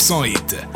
100% hit.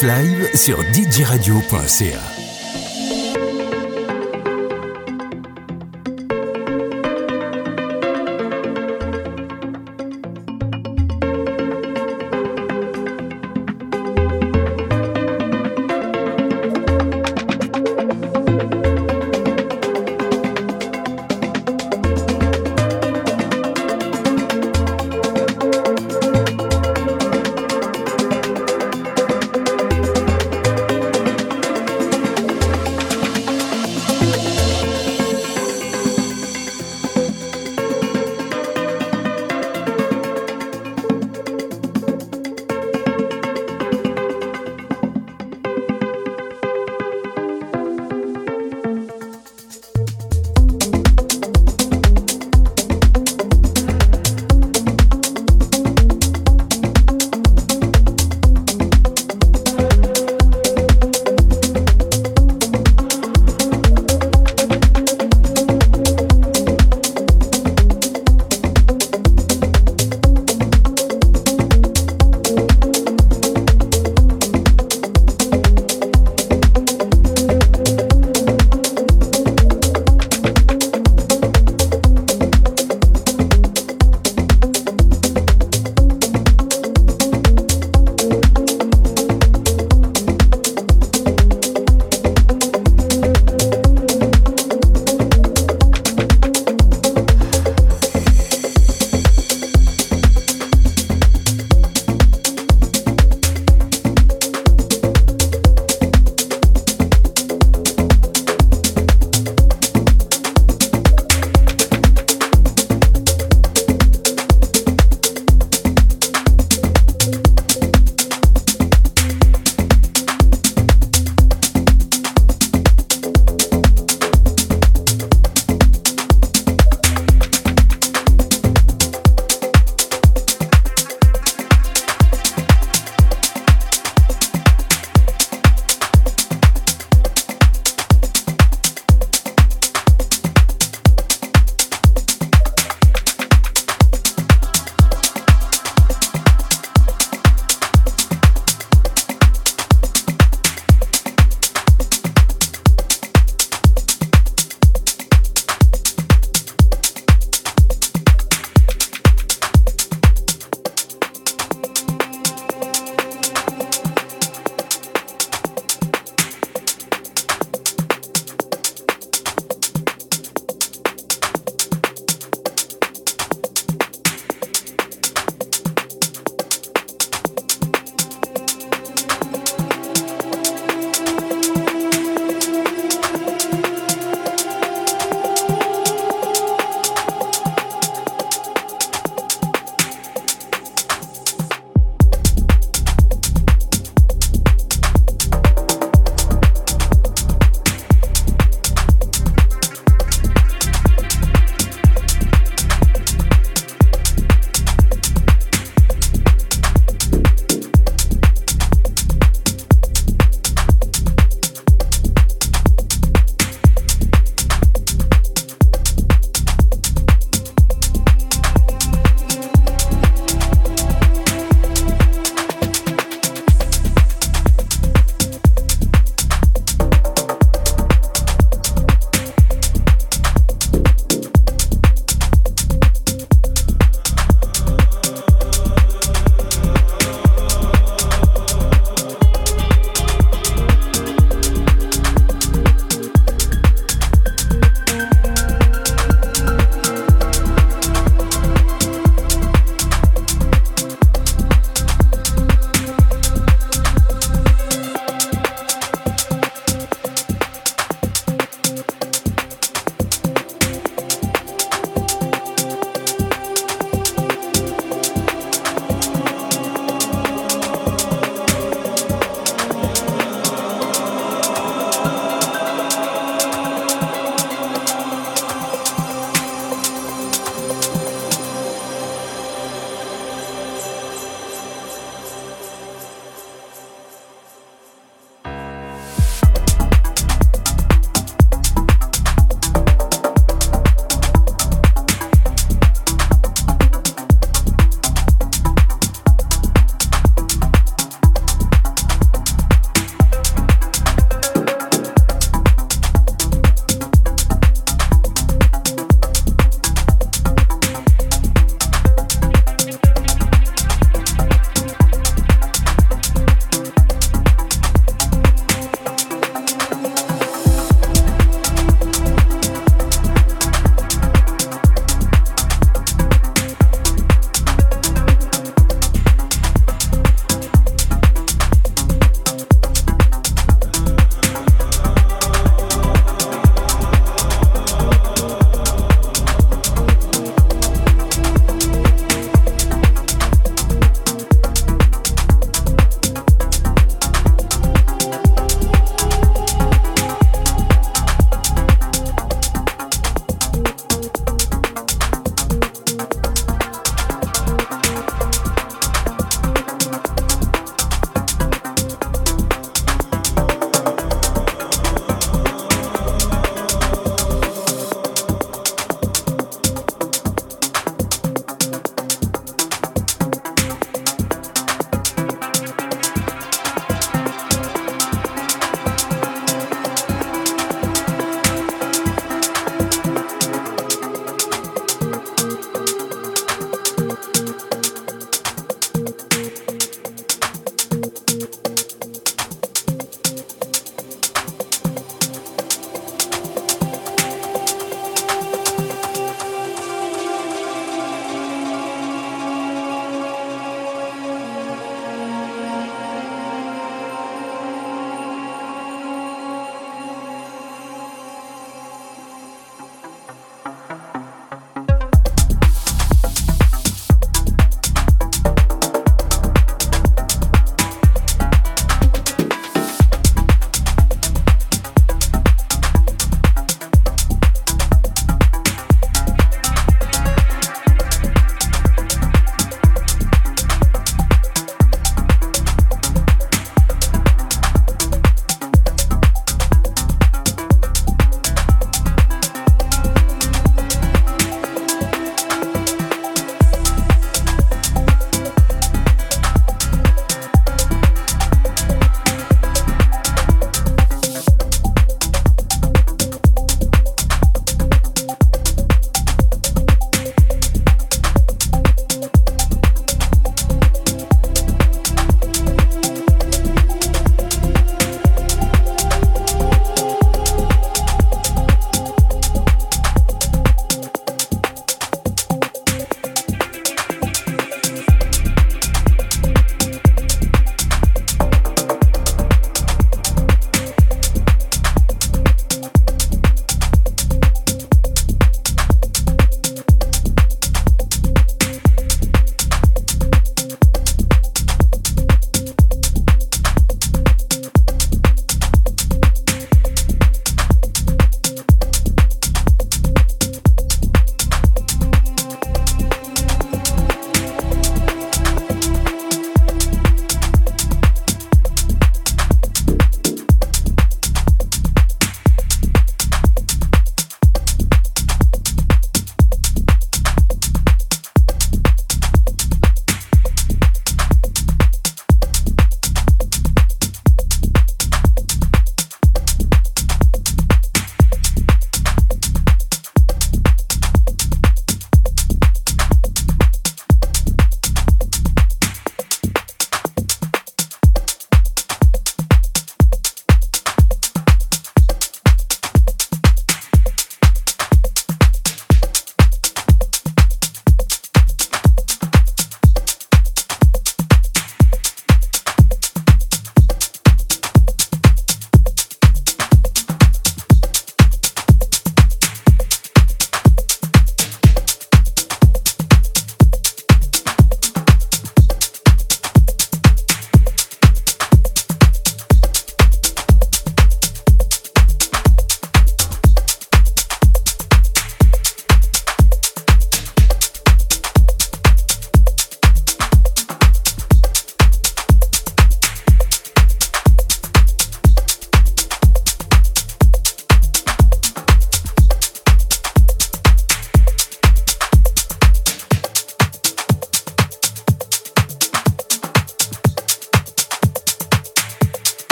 Live sur djradio.ca.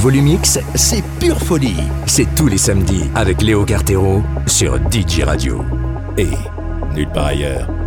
Volumix, c'est pure folie. C'est tous les samedis avec Léo Cartero sur DJ Radio. Et nulle part ailleurs.